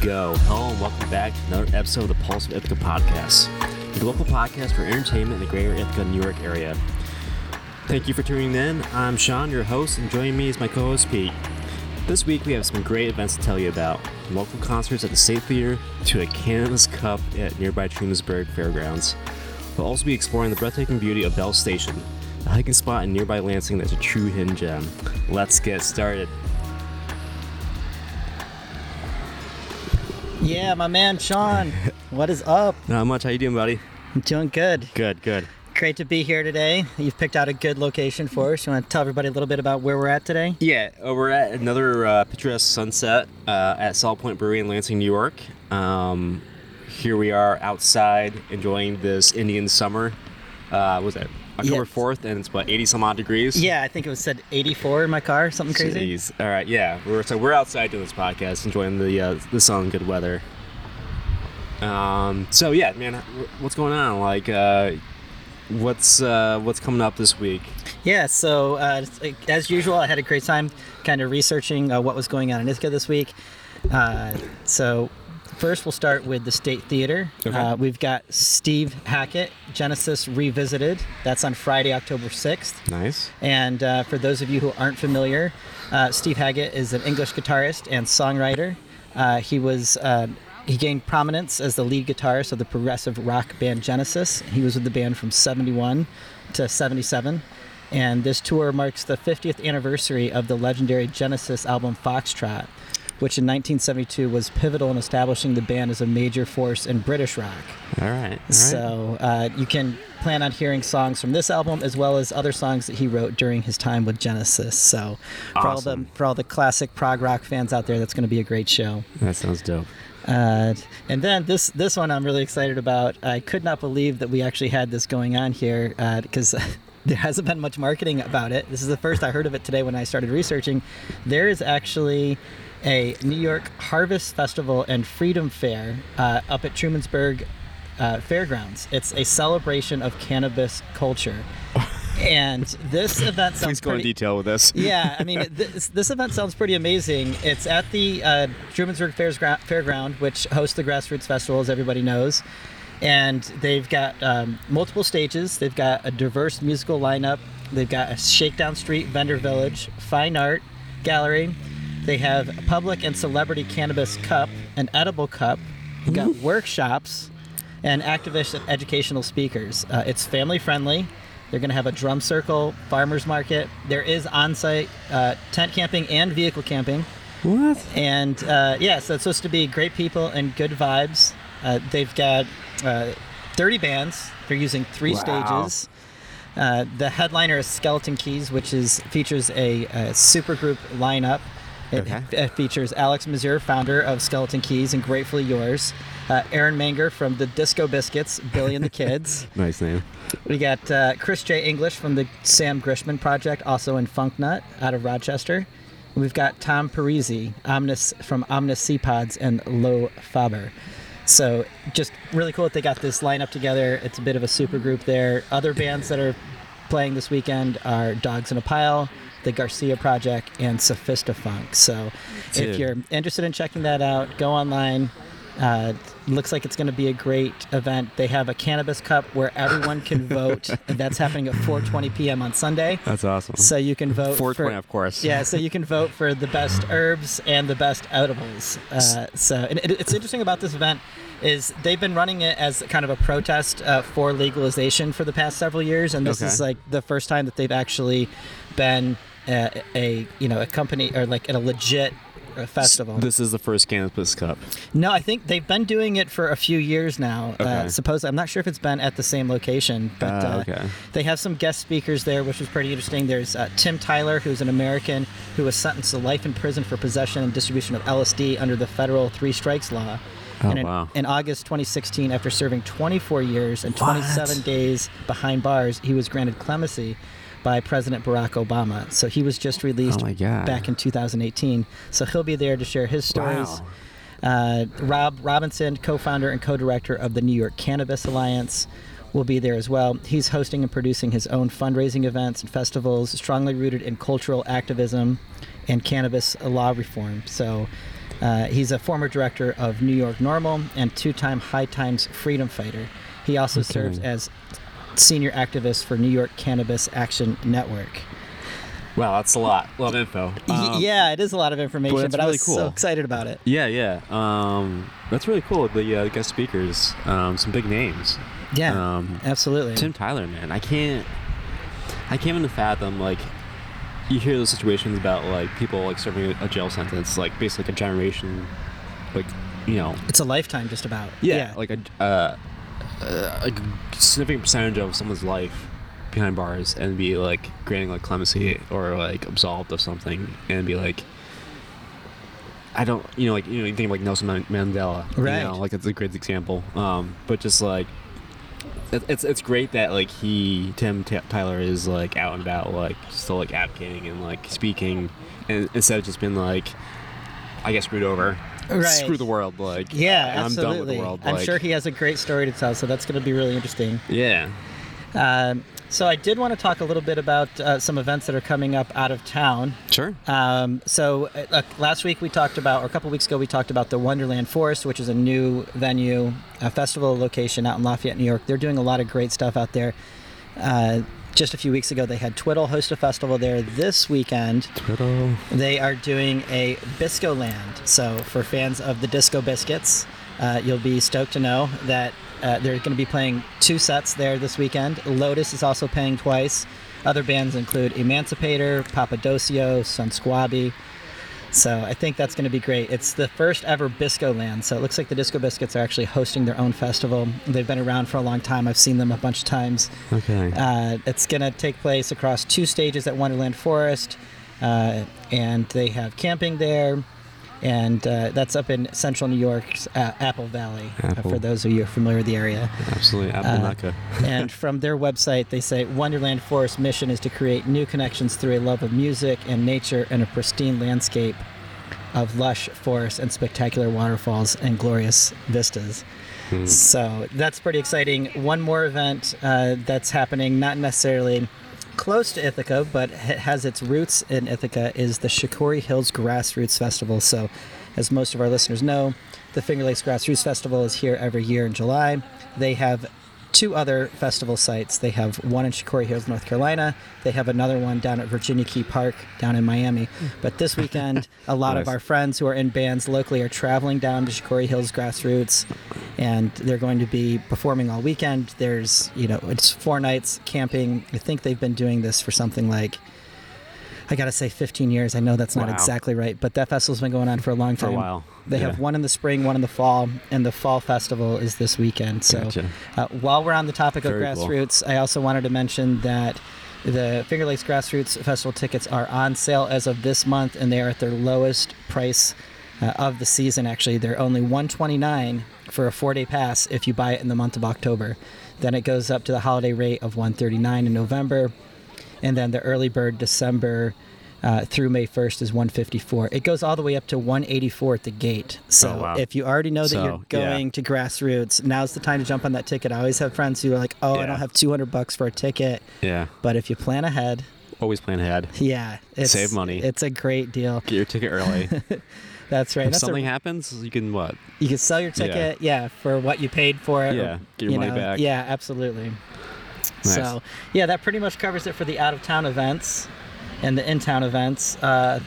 go. Hello and welcome back to another episode of the Pulse of Ithaca podcast, the local podcast for entertainment in the greater Ithaca, New York area. Thank you for tuning in. I'm Sean, your host, and joining me is my co-host Pete. This week we have some great events to tell you about, local concerts at the State Theater to a Cannabis Cup at nearby Trumansburg Fairgrounds. We'll also be exploring the breathtaking beauty of Bell Station, a hiking spot in nearby Lansing that's a true hidden gem. Let's get started. Yeah, my man Sean. What is up? Not much. How you doing, buddy? I'm doing good. Good, good. Great to be here today. You've picked out a good location for us. You want to tell everybody a little bit about where we're at today? Yeah, uh, we're at another uh, picturesque sunset uh, at Salt Point Brewery in Lansing, New York. Um, here we are outside enjoying this Indian summer. Uh, what was that October Yes. 4th, and it's what 80 some odd degrees. Yeah, I think it was said 84 in my car, something crazy. Jeez. All right, yeah. We're so we're outside doing this podcast, enjoying the uh, the sun, good weather. Um. So yeah, man, what's going on? Like, uh, what's uh, what's coming up this week? Yeah, so uh, as usual, I had a great time kind of researching uh, what was going on in Ithaca this week. Uh, so first, we'll start with the State Theater. Okay. Uh, we've got Steve Hackett, Genesis Revisited. That's on Friday, October 6th. Nice. And uh, for those of you who aren't familiar, uh, Steve Hackett is an English guitarist and songwriter. Uh, he was uh, he gained prominence as the lead guitarist of the progressive rock band Genesis. He was with the band from '71 to '77, and this tour marks the 50th anniversary of the legendary Genesis album Foxtrot, which in 1972 was pivotal in establishing the band as a major force in British rock. All right. All right. So uh, you can plan on hearing songs from this album as well as other songs that he wrote during his time with Genesis. So for all the for all the classic prog rock fans out there, that's going to be a great show. that sounds dope. Uh, and then this this one I'm really excited about. I could not believe that we actually had this going on here because. There hasn't been much marketing about it. This is the first I heard of it today when I started researching. There is actually a New York Harvest Festival and Freedom Fair uh, up at Trumansburg uh, Fairgrounds. It's a celebration of cannabis culture. and this event sounds Please go in detail with this. yeah, I mean, this, this event sounds pretty amazing. It's at the uh, Trumansburg Fairs gra- Fairground, which hosts the Grassroots Festival, as everybody knows. And they've got um, multiple stages. They've got a diverse musical lineup. They've got a Shakedown Street vendor village, fine art gallery. They have a public and celebrity cannabis cup, an edible cup. They've got workshops and activist and educational speakers. Uh, it's family friendly. They're going to have a drum circle, farmers market. There is on-site uh, tent camping and vehicle camping, What? and uh, yeah, so it's supposed to be great people and good vibes. Uh, they've got uh, 30 bands. They're using three Wow. stages. Uh, the headliner is Skeleton Keys, which is features a, a supergroup lineup. It, Okay. it features Alex Mazur, founder of Skeleton Keys and Gratefully Yours. Uh, Aron Magner from the Disco Biscuits, Billy and the Kids. Nice name. We got uh, Chris J. English from the Sam Grisman Project, also in Funk Nut out of Rochester. We've got Tom Parisi Omnis, from Ominous Seapods and Lo Faber. So just really cool that they got this lineup together. It's a bit of a super group there. Other bands that are playing this weekend are Dogs in a Pile, the Garcia Project, and Sophistafunk. So Dude. if you're interested in checking that out, go online. Uh, looks like it's going to be a great event. They have a cannabis cup where everyone can vote. and that's happening at 4:20 p.m. on Sunday. That's awesome. So you can vote 420, for of course. yeah, so you can vote for the best herbs and the best edibles. Uh, so and it, it's interesting about this event is they've been running it as kind of a protest uh, for legalization for the past several years, and this Okay. is like the first time that they've actually been uh, a you know a company or like at a legit uh, festival. This is the first Cannabis Cup. No, I think they've been doing it for a few years now. Uh, Okay. suppose I'm not sure if it's been at the same location, but Ah, uh, okay. they have some guest speakers there, which was pretty interesting. There's uh, Tim Tyler, who's an American who was sentenced to life in prison for possession and distribution of LSD under the federal three strikes law. Oh, and in, wow. in August 2016, after serving 24 years and 27 days behind bars, he was granted clemency by President Barack Obama. So he was just released Oh back in 2018. So he'll be there to share his stories. Wow. Uh, Rob Robinson, co-founder and co-director of the New York Cannabis Alliance, will be there as well. He's hosting and producing his own fundraising events and festivals, strongly rooted in cultural activism and cannabis law reform. So. Uh, he's a former director of New York NORML and two-time High Times freedom fighter. He also Okay. serves as senior activist for New York Cannabis Action Network. Wow, that's a lot. A lot of info. Um, yeah, it is a lot of information, but I really was so excited about it. Yeah, yeah. Um, that's really cool. The uh, guest speakers, um, some big names. Yeah, Um, absolutely. Tim Tyler, man, I can't, I can't even fathom like, you hear those situations about like people like serving a, jail sentence, like basically like a generation, like, you know, It's a lifetime, just about. yeah, like a, uh, a significant percentage of someone's life behind bars and be like granting like clemency or like absolved of something and be like. I don't, you know, like you know, you think of like Nelson Mandela, Right. You know, like it's a great example. Um, but just like, it, it's it's great that like he Tim T- Tyler is like out and about, like still like advocating and like speaking, and instead of just being like, I get screwed over, Right. screw the world, like yeah, I'm absolutely. done with the world. I'm sure he has a great story to tell, so that's going to be really interesting. Yeah. Um, so I did want to talk a little bit about uh, some events that are coming up out of town. Sure. Um, so uh, last week we talked about, or a couple weeks ago we talked about the Wonderland Forest, which is a new venue, a festival location out in Lafayette, New York. They're doing a lot of great stuff out there. Uh, just a few weeks ago, they had Twiddle host a festival there. This weekend, Twiddle. they are doing a Bisco Land. So for fans of the Disco Biscuits, uh, you'll be stoked to know that uh, they're going to be playing two sets there this weekend. Lotus is also playing twice. Other bands include Emancipator, Papadosio, Sun Squabi. So I think that's going to be great. It's the first ever Bisco Land. So it looks like the Disco Biscuits are actually hosting their own festival. They've been around for a long time. I've seen them a bunch of times. Okay. Uh, it's going to take place across two stages at Wonderland Forest, uh, and they have camping there, and uh, that's up in central New York's uh, Apple Valley. uh, for those of you who are familiar with the area. Absolutely. Apple uh, Mecca. and from their website, they say Wonderland Forest mission is to create new connections through a love of music and nature and a pristine landscape of lush forests and spectacular waterfalls and glorious vistas. Hmm. So that's pretty exciting. One more event uh, that's happening, not necessarily close to Ithaca, but ha- has its roots in Ithaca, is the Shakori Hills Grassroots Festival. So, as most of our listeners know, the Finger Lakes Grassroots Festival is here every year in July. They have two other festival sites. They have one in Shakori Hills, North Carolina. They have another one down at Virginia Key Park down in Miami. But this weekend, a lot of our friends who are in bands locally are traveling down to Shakori Hills Grassroots, and they're going to be performing all weekend. There's, you know, it's four nights camping. I think they've been doing this for something like, I gotta say, 15 years. I know that's not Wow. exactly right, but that festival's been going on for a long For time. a while. They have one in the spring, one in the fall, and the fall festival is this weekend. So, Gotcha. uh, while we're on the topic of Very cool. grassroots, I also wanted to mention that the Finger Lakes Grassroots Festival tickets are on sale as of this month, and they are at their lowest price uh, of the season. Actually, they're only 129 for a four-day pass if you buy it in the month of October. Then it goes up to the holiday rate of 139 in November, and then the early bird December uh, through May 1st is 154. It goes all the way up to 184 at the gate. So Oh, wow. if you already know that So, you're yeah. going to grassroots, now's the time to jump on that ticket. I always have friends who are like, "Oh, I don't have 200 bucks for a ticket," Yeah. but if you plan ahead, Always plan ahead. yeah, it's, Save money. It's a great deal. Get your ticket early. That's right. if That's a- something happens, you can what? you can sell your ticket, yeah, for what you paid for it. or, Yeah, get your you money know, back. Yeah, absolutely. Nice. So, yeah, that pretty much covers it for the out of town events and the in town events. Uh,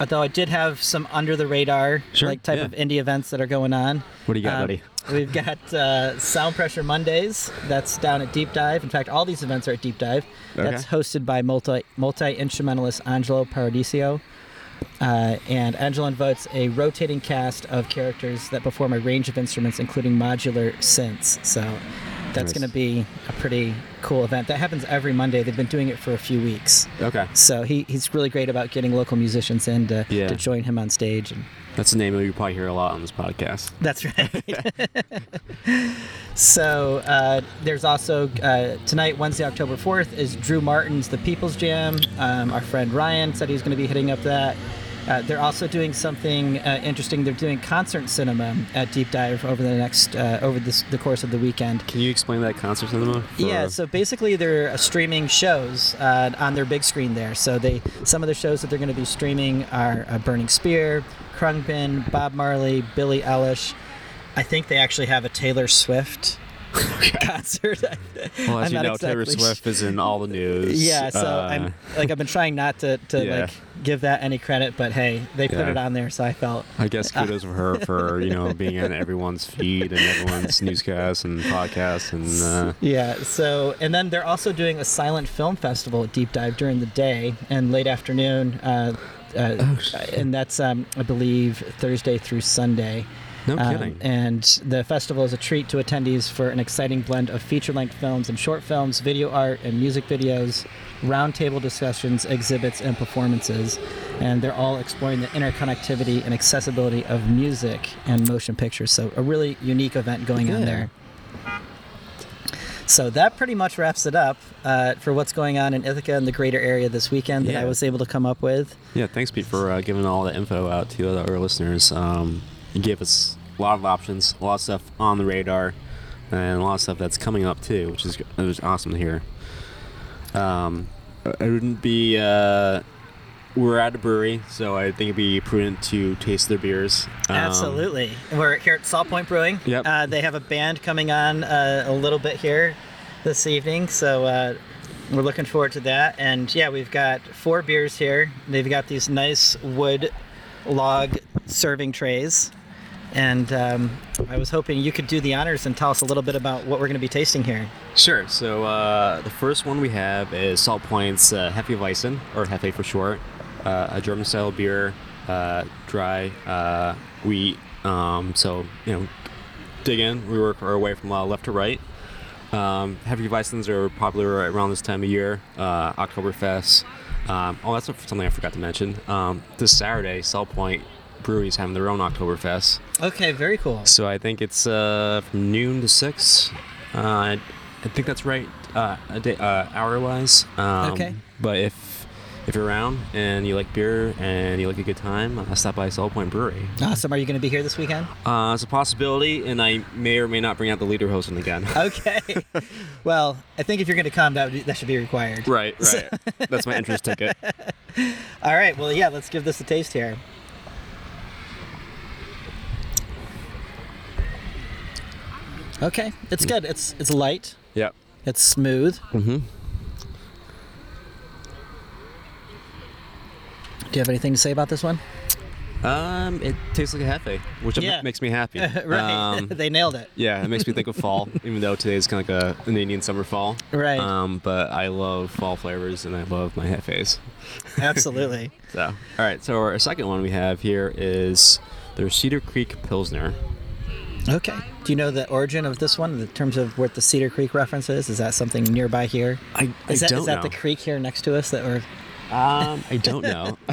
although I did have some under the radar Sure, like type yeah. of indie events that are going on. What do you got, Um, buddy? We've got uh, Sound Pressure Mondays. That's down at Deep Dive. In fact, all these events are at Deep Dive. That's Okay. hosted by multi multi instrumentalist Angelo Paradiso. Uh, and Angelo invites a rotating cast of characters that perform a range of instruments, including modular synths. So that's Nice. going to be a pretty cool event. That happens every Monday. They've been doing it for a few weeks. Okay. So he, he's really great about getting local musicians in to, Yeah. to join him on stage. And That's the name that you probably hear a lot on this podcast. that's right. so uh, there's also uh, tonight, Wednesday, October 4th, is Drew Martin's The People's Jam. Um, our friend Ryan said he's going to be hitting up that. Uh, they're also doing something uh, interesting. They're doing concert cinema at Deep Dive over the next uh, over this, the course of the weekend. Can you explain that concert cinema? Yeah, so basically they're uh, streaming shows uh, on their big screen there. So they some of the shows that they're going to be streaming are uh, Burning Spear, Khruangbin, Bob Marley, Billie Eilish. I think they actually have a Taylor Swift concert. well, as I'm you know, Taylor exactly Swift is in all the news. Yeah, so Uh, I'm like I've been trying not to, to Yeah. like give that any credit, but hey, they put Yeah. it on there, so I felt I guess kudos for her for you know being on everyone's feed and everyone's newscasts and podcasts and uh, Yeah, so, and then they're also doing a silent film festival at Deep Dive during the day and late afternoon. Uh, uh, Oh, and that's, um, I believe, Thursday through Sunday. No Um, kidding. and the festival is a treat to attendees for an exciting blend of feature length films and short films, video art, and music videos, roundtable discussions, exhibits, and performances. And they're all exploring the interconnectivity and accessibility of music and motion pictures. So, a really unique event going on there. So that pretty much wraps it up uh, for what's going on in Ithaca and the greater area this weekend that I was able to come up with. Yeah, thanks, Pete, for uh, giving all the info out to our listeners. Um, you gave us a lot of options, a lot of stuff on the radar, and a lot of stuff that's coming up too, which is it was awesome to hear. Um, it wouldn't be. Uh, we're at a brewery, so I think it'd be prudent to taste their beers. Um, Absolutely. We're here at Salt Point Brewing. Yep. Uh, they have a band coming on uh, a little bit here this evening, so uh, we're looking forward to that. And yeah, we've got four beers here. They've got these nice wood log serving trays. And um, I was hoping you could do the honors and tell us a little bit about what we're going to be tasting here. Sure. So uh, the first one we have is Salt Point's uh, Hefeweizen, or Hefe for short, uh, a German-style beer, uh, dry uh, wheat. Um, so you know, dig in. We work our way from uh, left to right. Um, Hefeweizens are popular around this time of year. Uh, Oktoberfest. Um, oh, that's something I forgot to mention. Um, this Saturday, Salt Point Brewery is having their own Oktoberfest. Okay, very cool. So I think it's uh, from noon to six. Uh, I, I think that's right, uh, a day, uh, hour-wise. Um, Okay. But if if you're around and you like beer and you like a good time, uh, stop by Salt Point Brewery. Awesome. Are you going to be here this weekend? Uh, it's a possibility, and I may or may not bring out the lederhosen again. Okay. well, I think if you're going to come, that, would- that should be required. right, right. That's my entrance ticket. All right. Well, yeah. Let's give this a taste here. Okay, it's good. It's it's light. Yep. It's smooth. Mm-hmm. Do you have anything to say about this one? Um, it tastes like a hefe, which Yeah. makes me happy. right. Um, they nailed it. yeah, it makes me think of fall, even though today is kind of like a, an Indian summer fall. Right. Um, but I love fall flavors and I love my hefes. Absolutely. So, all right. So our second one we have here is their Cedar Creek Pilsner. Okay. Do you know the origin of this one in terms of what the Cedar Creek reference is? Is that something nearby here? I, I Is that, don't is that know. the creek here next to us that we're um, I don't know.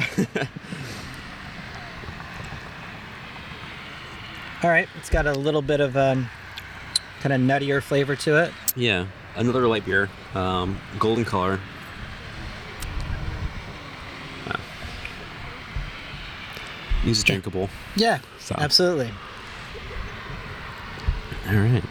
All right, it's got a little bit of um, kind of nuttier flavor to it. yeah, another light beer, um, golden color. Wow. It's drinkable. Yeah, So- absolutely. All right.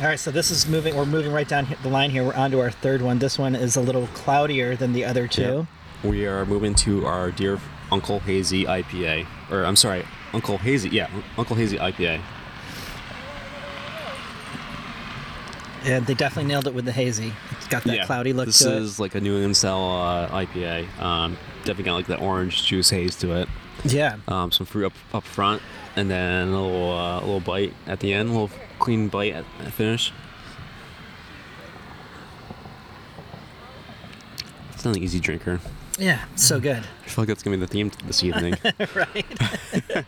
All right, so this is moving. We're moving right down the line here. We're on to our third one. This one is a little cloudier than the other two. We are moving to our dear Uncle Hazy IPA, or I'm sorry, Uncle Hazy. Yeah, Uncle Hazy IPA. And they definitely nailed it with the hazy. It's got that yeah, cloudy look to it. this is like a New England style uh, IPA. Um, definitely got like the orange juice haze to it. Yeah. Um, some fruit up up front, and then a little uh, a little bite at the end, a little clean bite at, at finish. It's not an easy drinker. Yeah, so good. I feel like that's gonna be the theme this evening. right.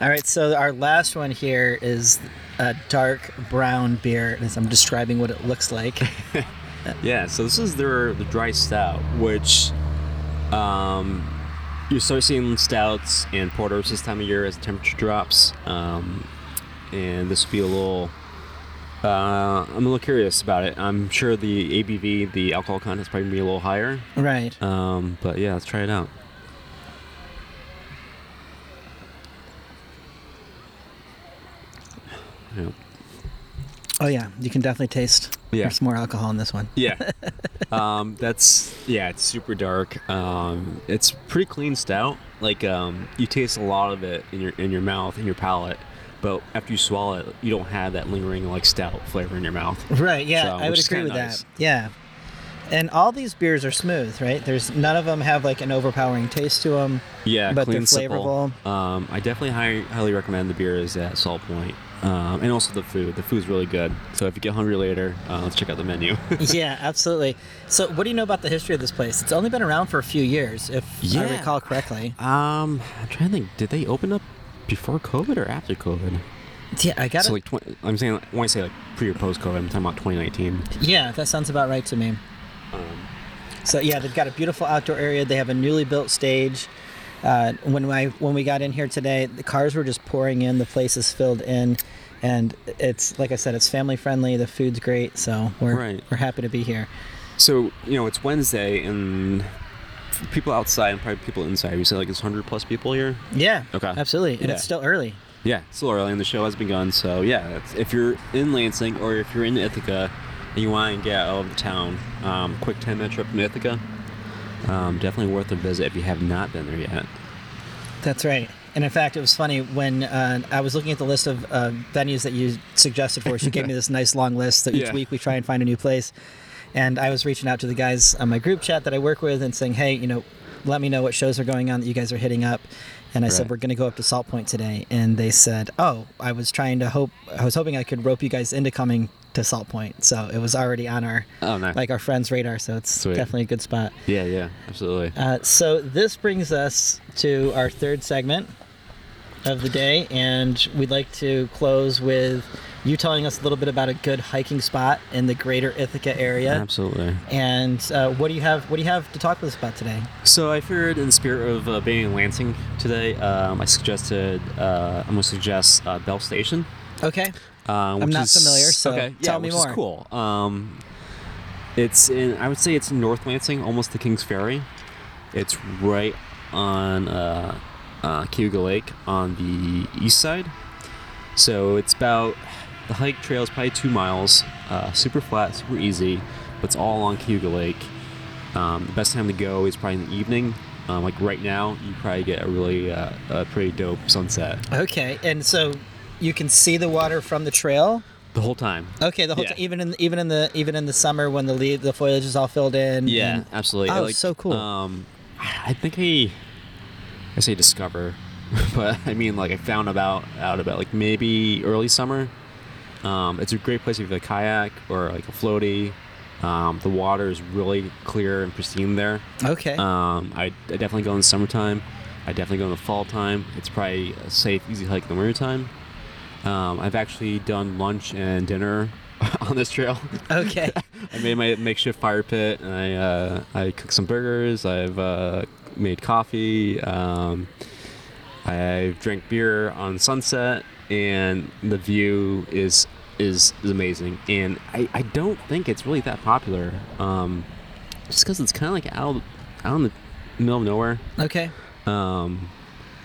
All right, so our last one here is a dark brown beer. As I'm describing what it looks like. Yeah, so this is their the dry stout, which um, you start seeing stouts and porters this time of year as the temperature drops, um, and this will be a little. Uh, I'm a little curious about it. I'm sure the ABV, the alcohol content, is probably gonna be a little higher. Right. Um, but yeah, let's try it out. Yeah. Oh yeah, you can definitely taste. Yeah. There's more alcohol in this one. Yeah. um, that's yeah. It's super dark. Um, it's pretty clean stout. Like um, you taste a lot of it in your in your mouth in your palate, but after you swallow it, you don't have that lingering like stout flavor in your mouth. Right. Yeah, So, I would agree with nice. that. Yeah. And all these beers are smooth, right? There's none of them have like an overpowering taste to them. Yeah, But they're flavorful. Um, I definitely high, highly recommend the beers at Salt Point. Um, and also the food. The food's really good. So if you get hungry later, uh, let's check out the menu. yeah, absolutely. So, what do you know about the history of this place? It's only been around for a few years, if I recall correctly. um, I'm trying to think. Did they open up before COVID or after COVID? Yeah, I got So like, 20, I'm saying when I say like pre or post COVID, I'm talking about 2019. yeah, that sounds about right to me. Um, So yeah, they've got a beautiful outdoor area. They have a newly built stage. Uh, when I when we got in here today, the cars were just pouring in. The place is filled in, and it's like I said, it's family friendly. The food's great, so we're Right. we're happy to be here. So you know, it's Wednesday, and people outside and probably people inside. You said like it's 100 plus people here. Yeah. Okay. Absolutely, and Yeah. it's still early. Yeah, it's still early, and the show has begun. So yeah, if you're in Lansing or if you're in Ithaca and you want to get out of the town, um, quick 10 minute trip from Ithaca, um, definitely worth a visit if you have not been there yet. That's right. And in fact, it was funny when uh, I was looking at the list of uh, venues that you suggested for us. You gave me this nice long list that each Yeah. week we try and find a new place. And I was reaching out to the guys on my group chat that I work with and saying, hey, you know, let me know what shows are going on that you guys are hitting up. And I said we're going to go up to Salt Point today, and they said, "Oh, I was trying to hope, I was hoping I could rope you guys into coming to Salt Point." So it was already on our, Oh, nice. like our friends' radar. So it's Sweet. definitely a good spot. yeah, yeah, absolutely. Uh, so this brings us to our third segment of the day, and we'd like to close with you telling us a little bit about a good hiking spot in the greater Ithaca area. Absolutely. And uh, what do you have? What do you have to talk with us about today? So I figured, in the spirit of uh, being in Lansing today, um, I suggested uh, I'm gonna suggest uh, Bell Station. Okay. Uh, which not is, familiar, so okay, yeah, tell me which more. Is cool. Um, it's in. I would say it's North Lansing, almost to Kings Ferry. It's right on uh, uh, Cayuga Lake on the east side. So it's about the hike trail is probably two miles. Uh, super flat, super easy, but it's all along Cayuga Lake. Um, the best time to go is probably in the evening. Um, like right now, you probably get a really uh, a pretty dope sunset Okay. And so you can see the water from the trail. the whole time. Okay, the whole Yeah. time, even in even in the even in the summer when the leaf the foliage is all filled in. Yeah, and- absolutely. Oh, so cool. Um, I think I, I say discover, but I mean like I found about out about like maybe early summer. Um, it's a great place if you have a kayak or like a floaty. Um, the water is really clear and pristine there. Okay. Um, I, I definitely go in the summertime. I definitely go in the fall time. It's probably a safe, easy hike in the winter time. Um, I've actually done lunch and dinner on this trail. okay. I made my makeshift fire pit, and I uh, I cooked some burgers. I've uh, made coffee. Um, I drank beer on sunset, and the view is is, is amazing. And I, I don't think it's really that popular, um, just because it's kind of like out out in the middle of nowhere. Okay. Um,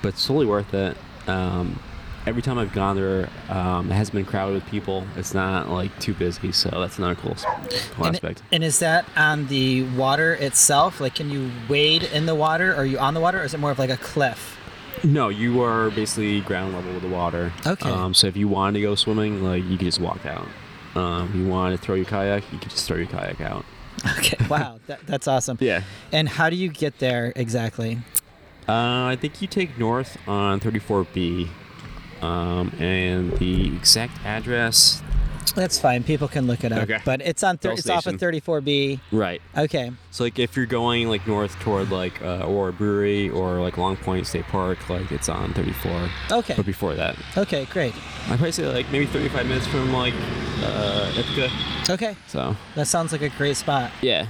but it's totally worth it. Um, every time I've gone there, um, it has been crowded with people. It's not like too busy, so that's another cool, cool And, aspect. and is that on the water itself? Like, can you wade in the water? Are you on the water, or is it more of like a cliff? No, you are basically ground level with the water. Okay. Um, so if you wanted to go swimming, like you could just walk out. Um, if you wanted to throw your kayak, you could just throw your kayak out. Okay. Wow, that, that's awesome. Yeah. And how do you get there exactly? Uh, I think you take north on 34B, um, and the exact address. That's fine. People can look it up. Okay. But it's on. Thir- it's off of 34B. Right. Okay. So like if you're going like north toward like uh, Aurora Brewery or like Long Point State Park, like it's on 34. Okay. But before that, Okay. Great. I'd probably say like maybe 35 minutes from like uh, Ithaca. Okay. So That sounds like a great spot. yeah.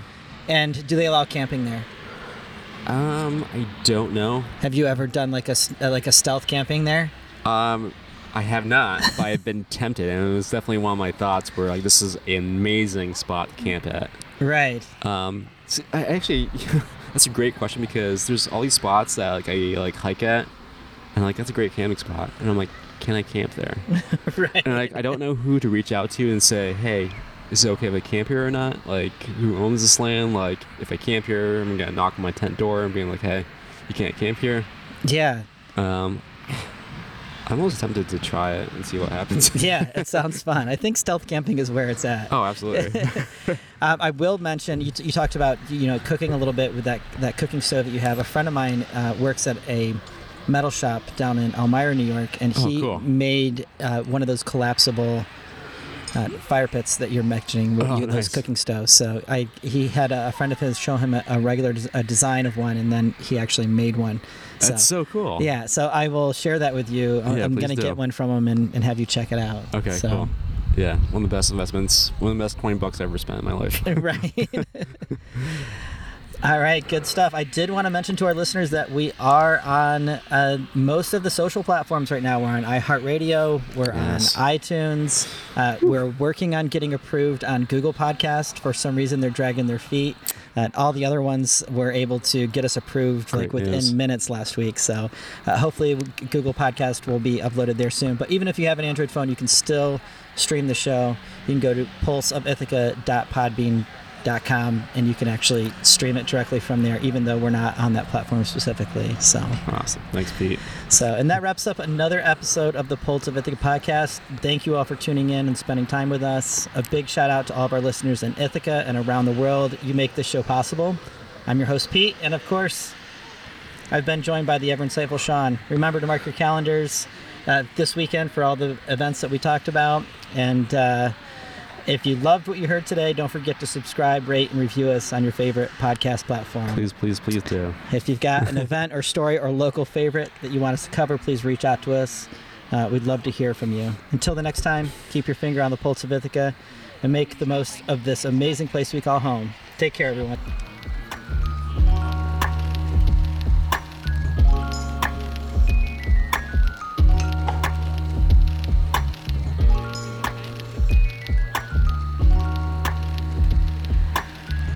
And do they allow camping there? Um, I don't know. Have you ever done like a uh, like a stealth camping there? Um, I have not, but I've been tempted, and it was definitely one of my thoughts. Where like this is an amazing spot to camp at. Right. Um, s I actually, that's a great question because there's all these spots that like I like hike at, and like that's a great camping spot, and I'm like, can I camp there? right. and like I don't know who to reach out to and say, hey, is it okay if I camp here or not? Like, who owns this land? Like, if I camp here, I'm gonna knock on my tent door and being like, hey, you can't camp here. Yeah. Um, I'm almost tempted to try it and see what happens. Yeah, it sounds fun. I think stealth camping is where it's at. oh, absolutely. Um, I will mention you, you talked about you know cooking a little bit with that that cooking stove that you have. A friend of mine uh, works at a metal shop down in Elmira, New York, and Oh, he cool. made uh, one of those collapsible uh, fire pits that you're mentioning with Oh, you, those cooking stoves. So I he had a, a friend of his show him a, a regular des- a design of one, and then he actually made one. That's so cool. Yeah, so I will share that with you. I'm- Yeah, I'm gonna do. get one from him and, and have you check it out. Okay, so, cool. Yeah, one of the best investments, one of the best 20 bucks I ever spent in my life. right. All right, good stuff. I did want to mention to our listeners that we are on uh, most of the social platforms right now. We're on iHeartRadio, we're Yes. on iTunes, uh, we're working on getting approved on Google Podcast. For some reason, they're dragging their feet. Uh, all the other ones were able to get us approved like within news. minutes last week. So uh, hopefully, Google Podcast will be uploaded there soon. But even if you have an Android phone, you can still stream the show. You can go to pulseofithaca.podbean.com and you can actually stream it directly from there, even though we're not on that platform specifically. So, awesome. Thanks, Pete. so and that wraps up another episode of the Pulse of Ithaca podcast. Thank you all for tuning in and spending time with us. A big shout out to all of our listeners in Ithaca and around the world. You make this show possible. I'm your host Pete, and of course, I've been joined by the ever insightful Sean. Remember to mark your calendars uh, this weekend for all the events that we talked about. And uh, if you loved what you heard today, don't forget to subscribe, rate, and review us on your favorite podcast platform. Please, please, please do. If you've got an event or story or local favorite that you want us to cover, please reach out to us. Uh, we'd love to hear from you. Until the next time, keep your finger on the pulse of Ithaca and make the most of this amazing place we call home. Take care, everyone.